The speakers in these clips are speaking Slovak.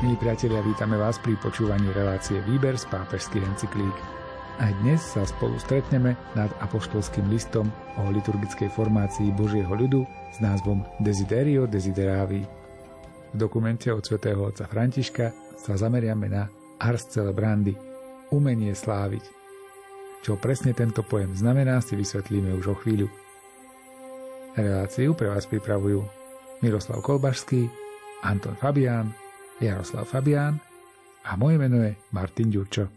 Milí priatelia, vítame vás pri počúvaní relácie Výber z pápežských encyklík. Aj dnes sa spolu stretneme nad apoštolským listom o liturgickej formácii Božieho ľudu s názvom Desiderio Desideravi. V dokumente od svätého otca Františka sa zameriame na Ars Celebrandi, umenie sláviť. Čo presne tento pojem znamená, si vysvetlíme už o chvíľu. Reláciu pre vás pripravujú Miroslav Kolbašský, Anton Fabián Jaroslav Fabián a moje meno je Martin Ďurčo.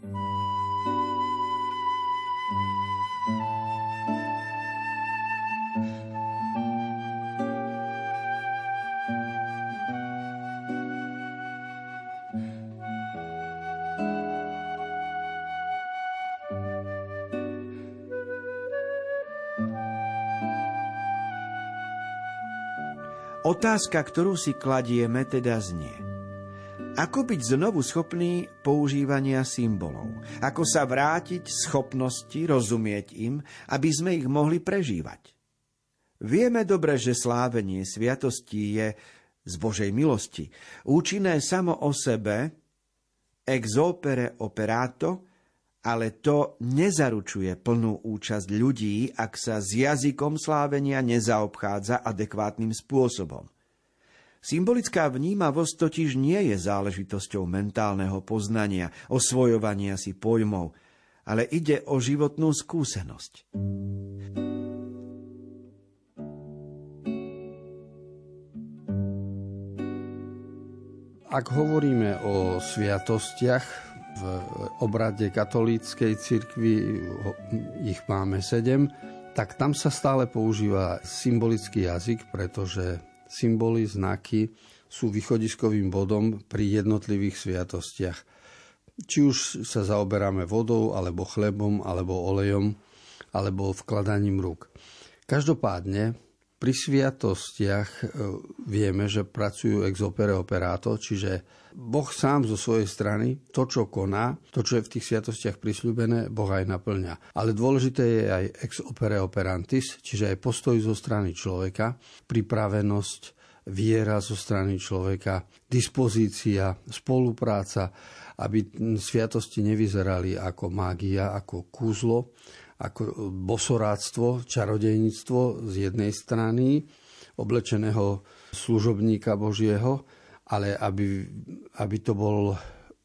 Otázka, ktorú si kladieme, teda znie. Ako byť znovu schopný používania symbolov? Ako sa vrátiť schopnosti rozumieť im, aby sme ich mohli prežívať? Vieme dobre, že slávenie sviatostí je z Božej milosti. Účinné samo o sebe, ex opere operato, ale to nezaručuje plnú účasť ľudí, ak sa s jazykom slávenia nezaobchádza adekvátnym spôsobom. Symbolická vnímavosť totiž nie je záležitosťou mentálneho poznania, osvojovania si pojmov, ale ide o životnú skúsenosť. Ak hovoríme o sviatostiach, v obrade katolíckej cirkvi ich máme sedem, tak tam sa stále používa symbolický jazyk, pretože symboly, znaky sú východiskovým bodom pri jednotlivých sviatostiach. Či už sa zaoberáme vodou, alebo chlebom, alebo olejom, alebo vkladaním rúk. Každopádne pri sviatostiach e, vieme, že pracujú ex opere operato, čiže Boh sám zo svojej strany to, čo koná, to, čo je v tých sviatostiach prisľúbené, Boh aj naplňa. Ale dôležité je aj ex opere operantis, čiže aj postoj zo strany človeka, pripravenosť, viera zo strany človeka, dispozícia, spolupráca, aby sviatosti nevyzerali ako mágia, ako kúzlo, ako bosoráctvo, čarodejníctvo z jednej strany, oblečeného služobníka Božieho, ale aby, aby to bol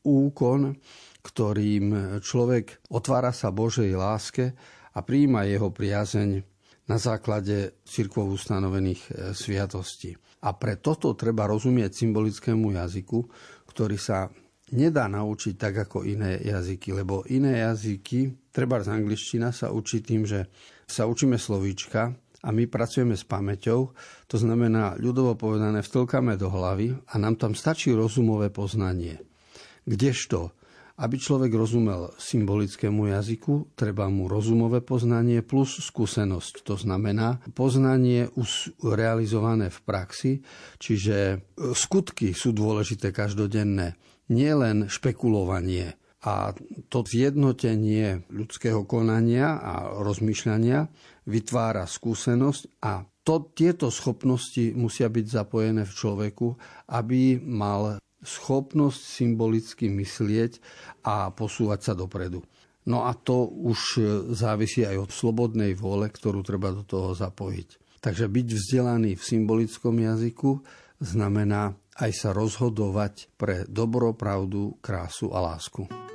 úkon, ktorým človek otvára sa Božej láske a príjima jeho priazeň na základe cirkvou ustanovených e, sviatostí. A pre toto treba rozumieť symbolickému jazyku, ktorý sa nedá naučiť tak ako iné jazyky, lebo iné jazyky, treba z angličtina sa učí tým, že sa učíme slovíčka, a my pracujeme s pamäťou, to znamená, ľudovo povedané, vtlkame do hlavy a nám tam stačí rozumové poznanie. Kdežto, aby človek rozumel symbolickému jazyku, treba mu rozumové poznanie plus skúsenosť. To znamená poznanie už realizované v praxi, čiže skutky sú dôležité každodenné, nielen špekulovanie a to zjednotenie ľudského konania a rozmýšľania vytvára skúsenosť a to, tieto schopnosti musia byť zapojené v človeku, aby mal schopnosť symbolicky myslieť a posúvať sa dopredu. No a to už závisí aj od slobodnej vôle, ktorú treba do toho zapojiť. Takže byť vzdelaný v symbolickom jazyku znamená aj sa rozhodovať pre dobro, pravdu, krásu a lásku.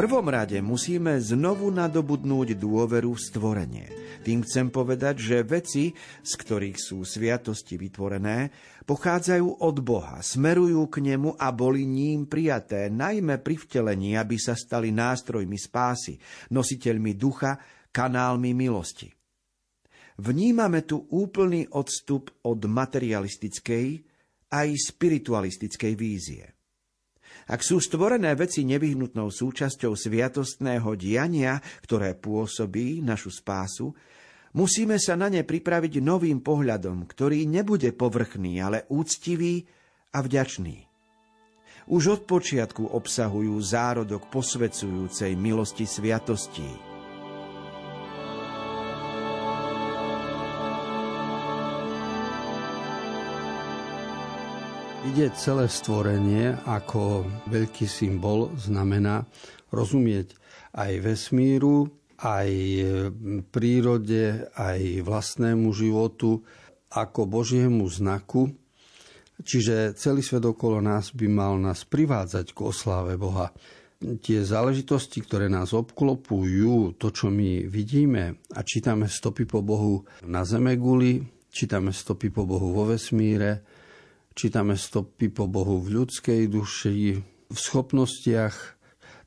Prvom rade musíme znovu nadobudnúť dôveru v stvorenie. Tým chcem povedať, že veci, z ktorých sú sviatosti vytvorené, pochádzajú od Boha, smerujú k nemu a boli ním prijaté, najmä pri vtelení, aby sa stali nástrojmi spásy, nositeľmi ducha, kanálmi milosti. Vnímame tu úplný odstup od materialistickej aj spiritualistickej vízie. Ak sú stvorené veci nevyhnutnou súčasťou sviatostného diania, ktoré pôsobí našu spásu, musíme sa na ne pripraviť novým pohľadom, ktorý nebude povrchný, ale úctivý a vďačný. Už od počiatku obsahujú zárodok posvedzujúcej milosti sviatostí. Ide celé stvorenie ako veľký symbol, znamená rozumieť aj vesmíru, aj prírode, aj vlastnému životu ako Božiemu znaku. Čiže celý svet okolo nás by mal nás privádzať k osláve Boha. Tie záležitosti, ktoré nás obklopujú, to, čo my vidíme a čítame stopy po Bohu na Zemeguli, čítame stopy po Bohu vo vesmíre, čítame stopy po Bohu v ľudskej duši, v schopnostiach,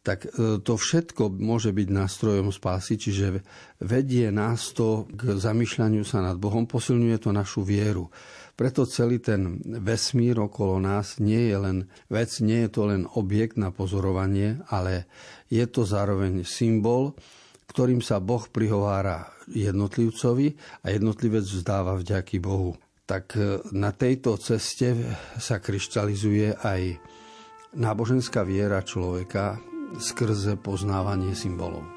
tak e, to všetko môže byť nástrojom spásy, čiže vedie nás to k zamýšľaniu sa nad Bohom, posilňuje to našu vieru. Preto celý ten vesmír okolo nás nie je len vec, nie je to len objekt na pozorovanie, ale je to zároveň symbol, ktorým sa Boh prihovára jednotlivcovi a jednotlivec vzdáva vďaky Bohu tak e, na tejto ceste sa kryštalizuje aj náboženská viera človeka skrze poznávanie symbolov.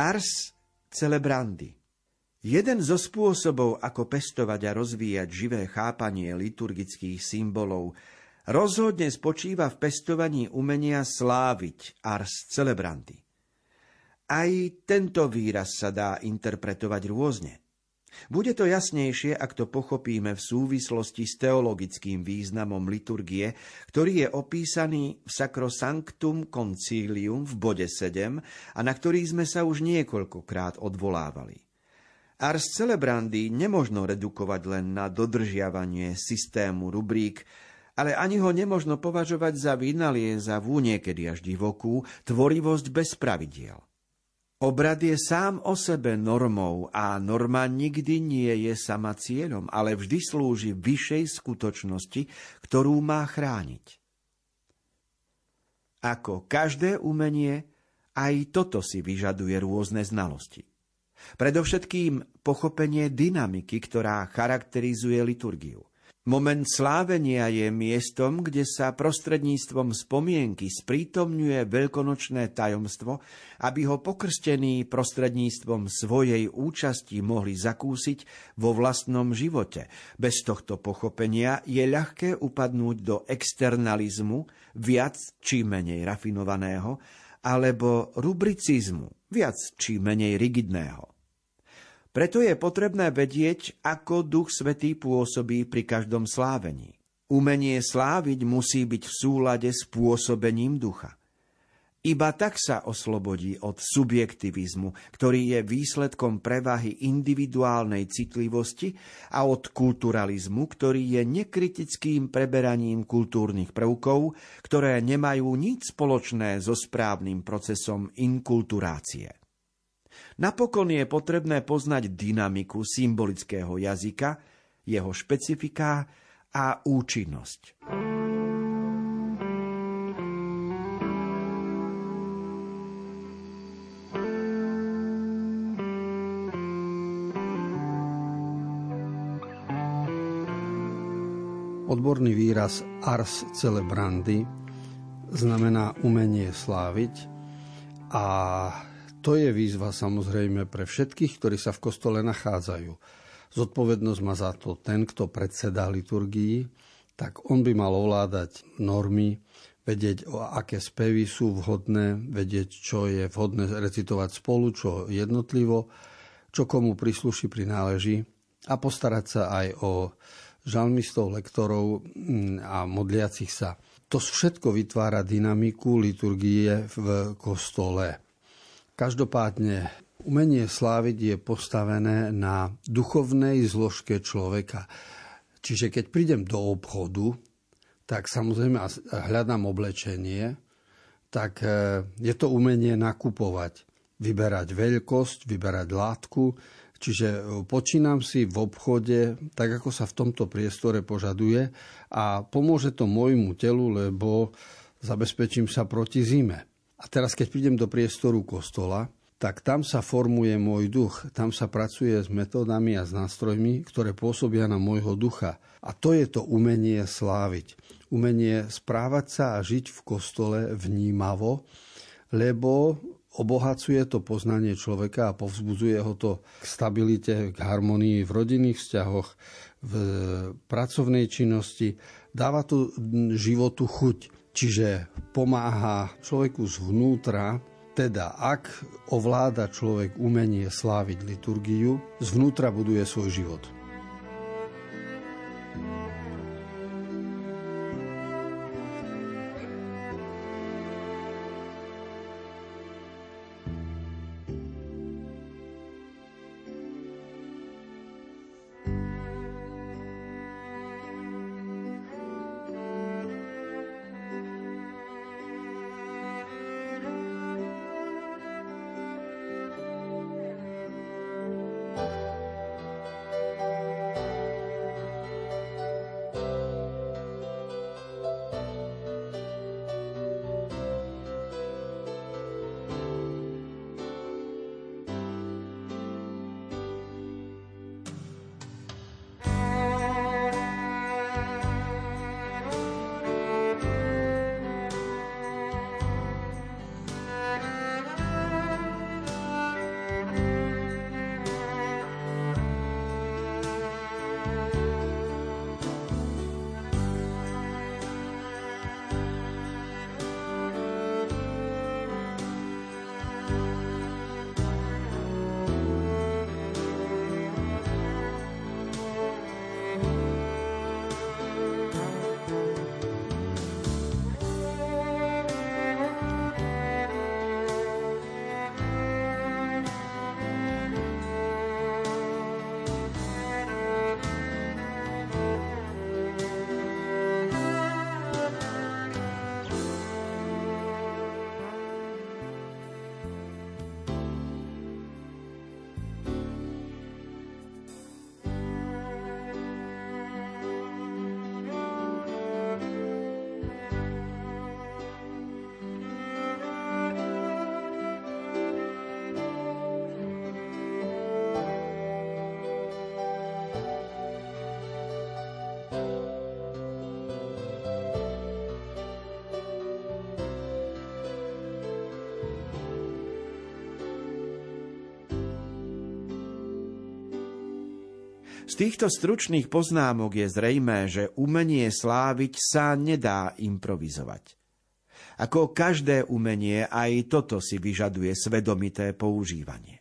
Ars celebrandi. Jeden zo spôsobov, ako pestovať a rozvíjať živé chápanie liturgických symbolov, rozhodne spočíva v pestovaní umenia sláviť ars celebrandi. Aj tento výraz sa dá interpretovať rôzne. Bude to jasnejšie, ak to pochopíme v súvislosti s teologickým významom liturgie, ktorý je opísaný v Sacrosanctum Concilium v bode 7 a na ktorý sme sa už niekoľkokrát odvolávali. Ars celebrandy nemožno redukovať len na dodržiavanie systému rubrík, ale ani ho nemožno považovať za vynaliezavú, niekedy až divokú, tvorivosť bez pravidiel. Obrad je sám o sebe normou a norma nikdy nie je sama cieľom, ale vždy slúži vyššej skutočnosti, ktorú má chrániť. Ako každé umenie, aj toto si vyžaduje rôzne znalosti. Predovšetkým pochopenie dynamiky, ktorá charakterizuje liturgiu. Moment slávenia je miestom, kde sa prostredníctvom spomienky sprítomňuje veľkonočné tajomstvo, aby ho pokrstení prostredníctvom svojej účasti mohli zakúsiť vo vlastnom živote. Bez tohto pochopenia je ľahké upadnúť do externalizmu, viac či menej rafinovaného, alebo rubricizmu, viac či menej rigidného. Preto je potrebné vedieť, ako Duch Svetý pôsobí pri každom slávení. Umenie sláviť musí byť v súlade s pôsobením ducha. Iba tak sa oslobodí od subjektivizmu, ktorý je výsledkom prevahy individuálnej citlivosti a od kulturalizmu, ktorý je nekritickým preberaním kultúrnych prvkov, ktoré nemajú nič spoločné so správnym procesom inkulturácie. Napokon je potrebné poznať dynamiku symbolického jazyka, jeho špecifiká a účinnosť. Odborný výraz ars celebrandi znamená umenie sláviť a to je výzva samozrejme pre všetkých, ktorí sa v kostole nachádzajú. Zodpovednosť má za to ten, kto predsedá liturgii, tak on by mal ovládať normy, vedieť, o aké spevy sú vhodné, vedieť, čo je vhodné recitovať spolu, čo jednotlivo, čo komu prislúši, prináleží a postarať sa aj o žalmistov, lektorov mm, a modliacich sa. To všetko vytvára dynamiku liturgie v kostole. Každopádne umenie sláviť je postavené na duchovnej zložke človeka. Čiže keď prídem do obchodu, tak samozrejme hľadám oblečenie, tak e, je to umenie nakupovať, vyberať veľkosť, vyberať látku, čiže e, počínam si v obchode, tak ako sa v tomto priestore požaduje a pomôže to môjmu telu, lebo zabezpečím sa proti zime. A teraz, keď prídem do priestoru kostola, tak tam sa formuje môj duch, tam sa pracuje s metódami a s nástrojmi, ktoré pôsobia na môjho ducha. A to je to umenie sláviť. Umenie správať sa a žiť v kostole vnímavo, lebo obohacuje to poznanie človeka a povzbudzuje ho to k stabilite, k harmonii v rodinných vzťahoch, v pracovnej činnosti. Dáva to životu chuť. Čiže pomáha človeku zvnútra, teda ak ovláda človek umenie sláviť liturgiu, zvnútra buduje svoj život. Týchto stručných poznámok je zrejmé, že umenie sláviť sa nedá improvizovať. Ako každé umenie, aj toto si vyžaduje svedomité používanie.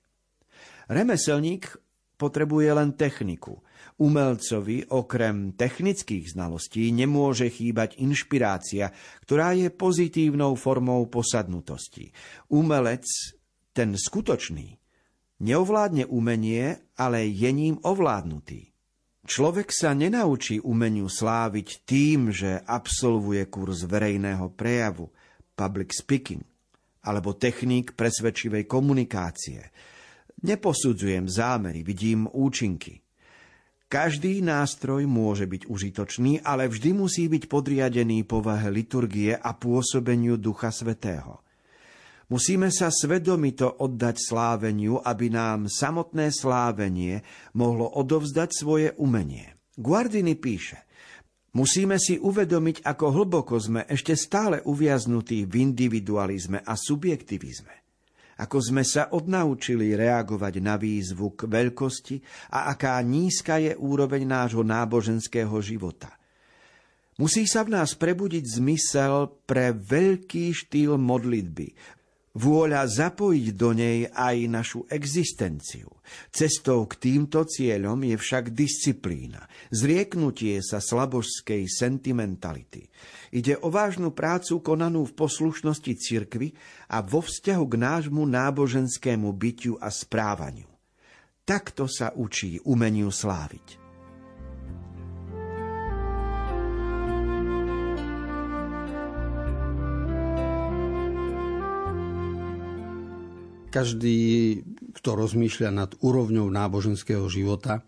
Remeselník potrebuje len techniku. Umelcovi okrem technických znalostí nemôže chýbať inšpirácia, ktorá je pozitívnou formou posadnutosti. Umelec, ten skutočný, Neovládne umenie, ale je ním ovládnutý. Človek sa nenaučí umeniu sláviť tým, že absolvuje kurz verejného prejavu, public speaking, alebo techník presvedčivej komunikácie. Neposudzujem zámery, vidím účinky. Každý nástroj môže byť užitočný, ale vždy musí byť podriadený povahe liturgie a pôsobeniu Ducha Svetého – Musíme sa svedomito oddať sláveniu, aby nám samotné slávenie mohlo odovzdať svoje umenie. Guardini píše, Musíme si uvedomiť, ako hlboko sme ešte stále uviaznutí v individualizme a subjektivizme. Ako sme sa odnaučili reagovať na výzvu k veľkosti a aká nízka je úroveň nášho náboženského života. Musí sa v nás prebudiť zmysel pre veľký štýl modlitby, Vôľa zapojiť do nej aj našu existenciu. Cestou k týmto cieľom je však disciplína, zrieknutie sa slabožskej sentimentality. Ide o vážnu prácu konanú v poslušnosti cirkvy a vo vzťahu k nášmu náboženskému bytiu a správaniu. Takto sa učí umeniu sláviť. Každý, kto rozmýšľa nad úrovňou náboženského života,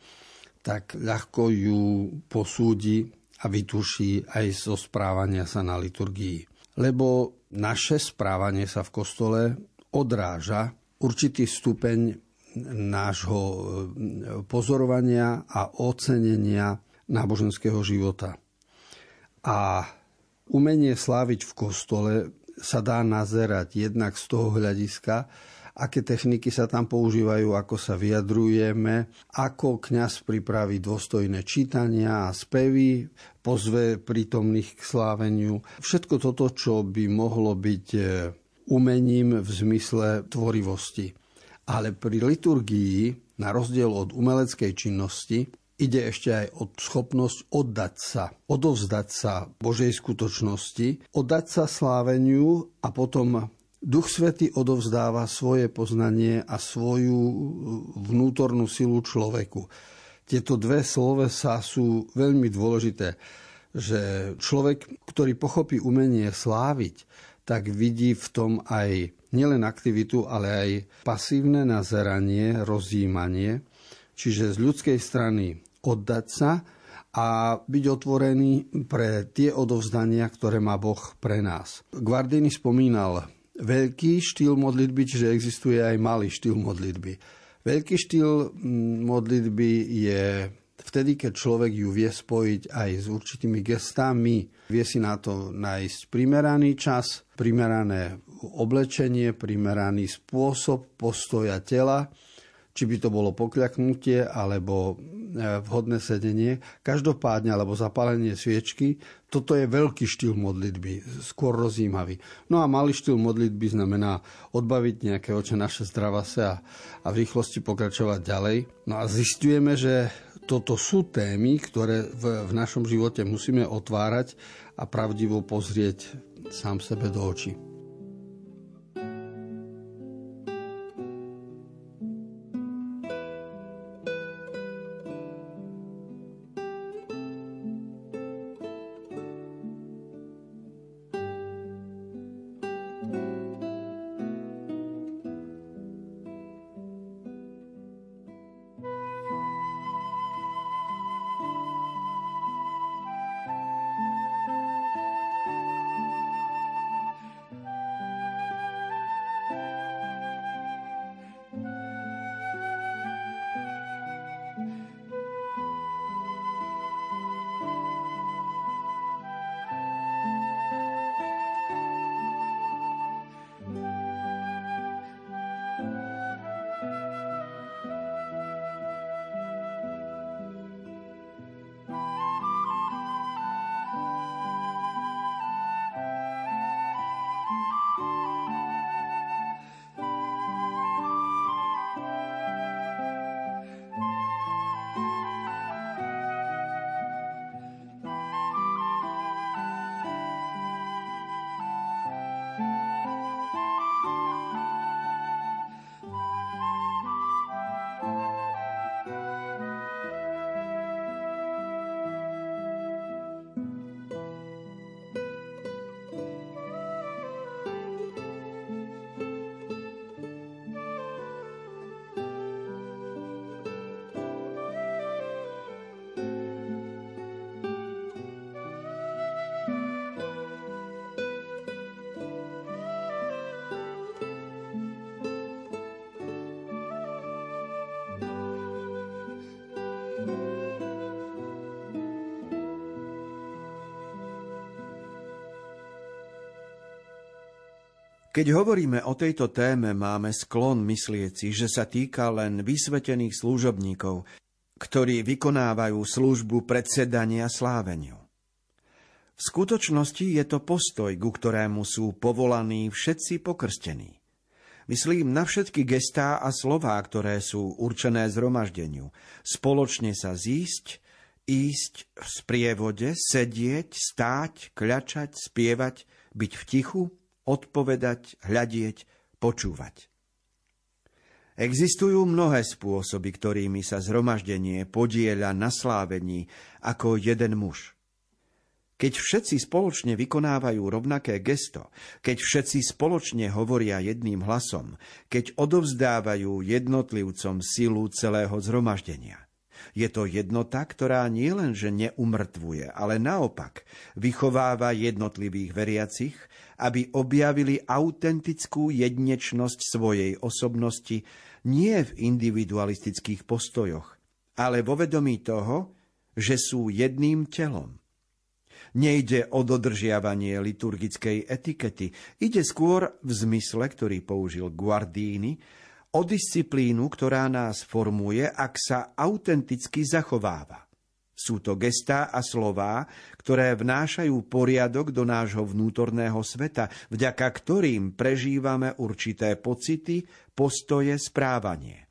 tak ľahko ju posúdi a vytuší aj zo správania sa na liturgii. Lebo naše správanie sa v kostole odráža určitý stupeň nášho e, pozorovania a ocenenia náboženského života. A umenie sláviť v kostole sa dá nazerať jednak z toho hľadiska, aké techniky sa tam používajú, ako sa vyjadrujeme, ako kňaz pripraví dôstojné čítania a spevy, pozve prítomných k sláveniu. Všetko toto, čo by mohlo byť e, umením v zmysle tvorivosti. Ale pri liturgii, na rozdiel od umeleckej činnosti, ide ešte aj o schopnosť oddať sa, odovzdať sa Božej skutočnosti, oddať sa sláveniu a potom Duch Svety odovzdáva svoje poznanie a svoju vnútornú silu človeku. Tieto dve slovesa sú veľmi dôležité, že človek, ktorý pochopí umenie sláviť, tak vidí v tom aj nielen aktivitu, ale aj pasívne nazeranie, rozjímanie, čiže z ľudskej strany oddať sa a byť otvorený pre tie odovzdania, ktoré má Boh pre nás. Guardini spomínal veľký štýl modlitby, čiže existuje aj malý štýl modlitby. Veľký štýl mm, modlitby je vtedy, keď človek ju vie spojiť aj s určitými gestami, vie si na to nájsť primeraný čas, primerané oblečenie, primeraný spôsob postoja tela, či by to bolo pokľaknutie alebo e, vhodné sedenie. Každopádne, alebo zapálenie sviečky, toto je veľký štýl modlitby, skôr rozjímavý. No a malý štýl modlitby znamená odbaviť nejaké oče naše zdravase a, a v rýchlosti pokračovať ďalej. No a zistujeme, že toto sú témy, ktoré v, v našom živote musíme otvárať a pravdivo pozrieť sám sebe do očí. Keď hovoríme o tejto téme, máme sklon myslieť že sa týka len vysvetených služobníkov, ktorí vykonávajú službu predsedania sláveniu. V skutočnosti je to postoj, ku ktorému sú povolaní všetci pokrstení. Myslím na všetky gestá a slová, ktoré sú určené zhromaždeniu. Spoločne sa zísť, ísť v sprievode, sedieť, stáť, kľačať, spievať, byť v tichu, odpovedať, hľadieť, počúvať. Existujú mnohé spôsoby, ktorými sa zhromaždenie podieľa na slávení ako jeden muž. Keď všetci spoločne vykonávajú rovnaké gesto, keď všetci spoločne hovoria jedným hlasom, keď odovzdávajú jednotlivcom silu celého zhromaždenia – je to jednota, ktorá nielenže neumrtvuje, ale naopak vychováva jednotlivých veriacich, aby objavili autentickú jednečnosť svojej osobnosti nie v individualistických postojoch, ale vo vedomí toho, že sú jedným telom. Nejde o dodržiavanie liturgickej etikety, ide skôr v zmysle, ktorý použil Guardini, o disciplínu, ktorá nás formuje, ak sa autenticky zachováva. Sú to gestá a slová, ktoré vnášajú poriadok do nášho vnútorného sveta, vďaka ktorým prežívame určité pocity, postoje, správanie.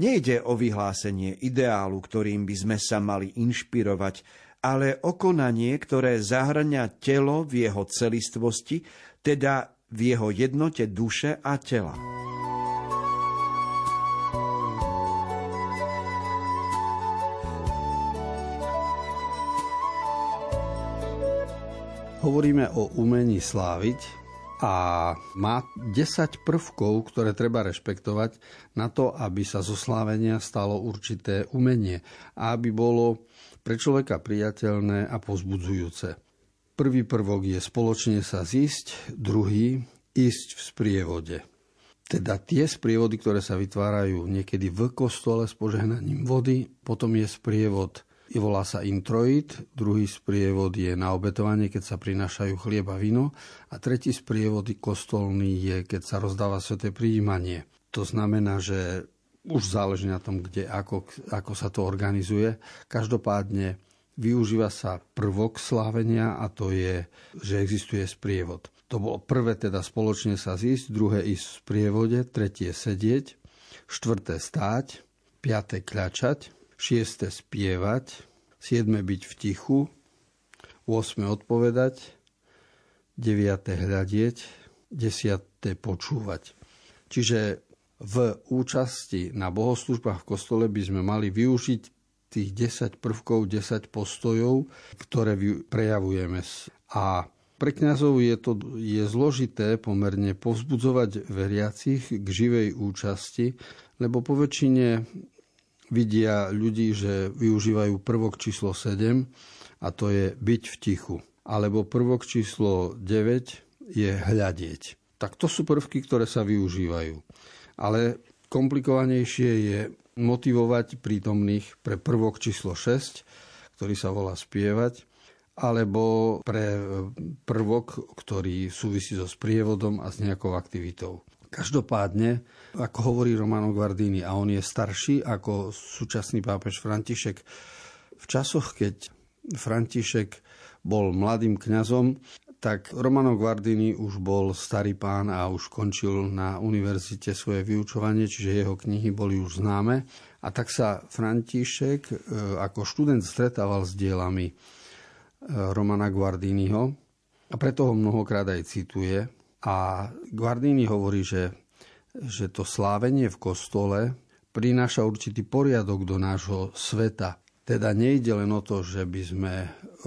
Nejde o vyhlásenie ideálu, ktorým by sme sa mali inšpirovať, ale o konanie, ktoré zahrňa telo v jeho celistvosti, teda v jeho jednote duše a tela. Hovoríme o umení sláviť a má 10 prvkov, ktoré treba rešpektovať na to, aby sa zo slávenia stalo určité umenie a aby bolo pre človeka priateľné a pozbudzujúce. Prvý prvok je spoločne sa zísť, druhý ísť v sprievode. Teda tie sprievody, ktoré sa vytvárajú niekedy v kostole s požehnaním vody, potom je sprievod volá sa introit, druhý sprievod je na obetovanie, keď sa prinášajú chlieb a víno a tretí sprievod kostolný je, keď sa rozdáva sveté prijímanie. To znamená, že už záleží na tom, kde, ako, ako sa to organizuje. Každopádne využíva sa prvok slávenia a to je, že existuje sprievod. To bolo prvé teda spoločne sa zísť, druhé ísť v sprievode, tretie sedieť, štvrté stáť, piaté kľačať, šieste spievať, siedme byť v tichu, 8 odpovedať, 9 hľadieť, 10 počúvať. Čiže v účasti na bohoslužbách v kostole by sme mali využiť tých 10 prvkov, 10 postojov, ktoré prejavujeme. A pre kňazov je, to, je zložité pomerne povzbudzovať veriacich k živej účasti, lebo po väčšine vidia ľudí, že využívajú prvok číslo 7 a to je byť v tichu. Alebo prvok číslo 9 je hľadieť. Tak to sú prvky, ktoré sa využívajú. Ale komplikovanejšie je motivovať prítomných pre prvok číslo 6, ktorý sa volá spievať, alebo pre prvok, ktorý súvisí so sprievodom a s nejakou aktivitou. Každopádne, ako hovorí Romano Guardini, a on je starší ako súčasný pápež František, v časoch, keď František bol mladým kňazom, tak Romano Guardini už bol starý pán a už končil na univerzite svoje vyučovanie, čiže jeho knihy boli už známe. A tak sa František e, ako študent stretával s dielami e, Romana Guardiniho a preto ho mnohokrát aj cituje a Guardini hovorí, že, že to slávenie v kostole prináša určitý poriadok do nášho sveta. Teda nejde len o to, že by sme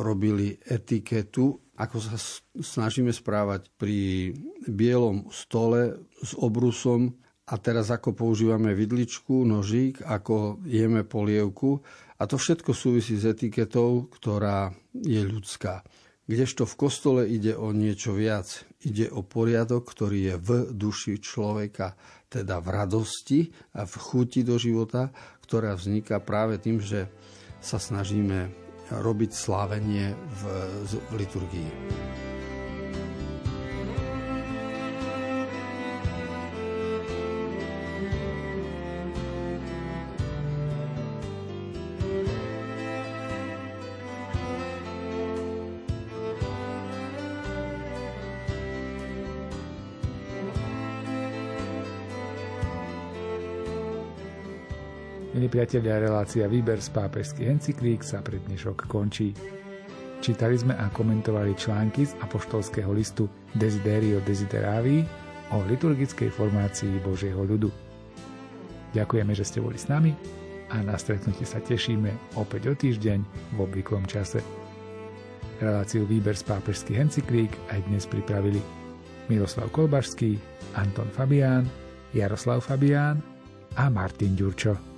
robili etiketu, ako sa snažíme správať pri bielom stole s obrusom a teraz ako používame vidličku, nožík, ako jeme polievku. A to všetko súvisí s etiketou, ktorá je ľudská. Kdežto v kostole ide o niečo viac. Ide o poriadok, ktorý je v duši človeka, teda v radosti a v chuti do života, ktorá vzniká práve tým, že sa snažíme robiť slávenie v, v liturgii. Milí priatelia, relácia Výber z pápežských encyklík sa pre dnešok končí. Čítali sme a komentovali články z apoštolského listu Desiderio Desideravi o liturgickej formácii Božieho ľudu. Ďakujeme, že ste boli s nami a na stretnutie sa tešíme opäť o týždeň v obvyklom čase. Reláciu Výber z pápežských encyklík aj dnes pripravili Miroslav Kolbašský, Anton Fabián, Jaroslav Fabián a Martin Ďurčo.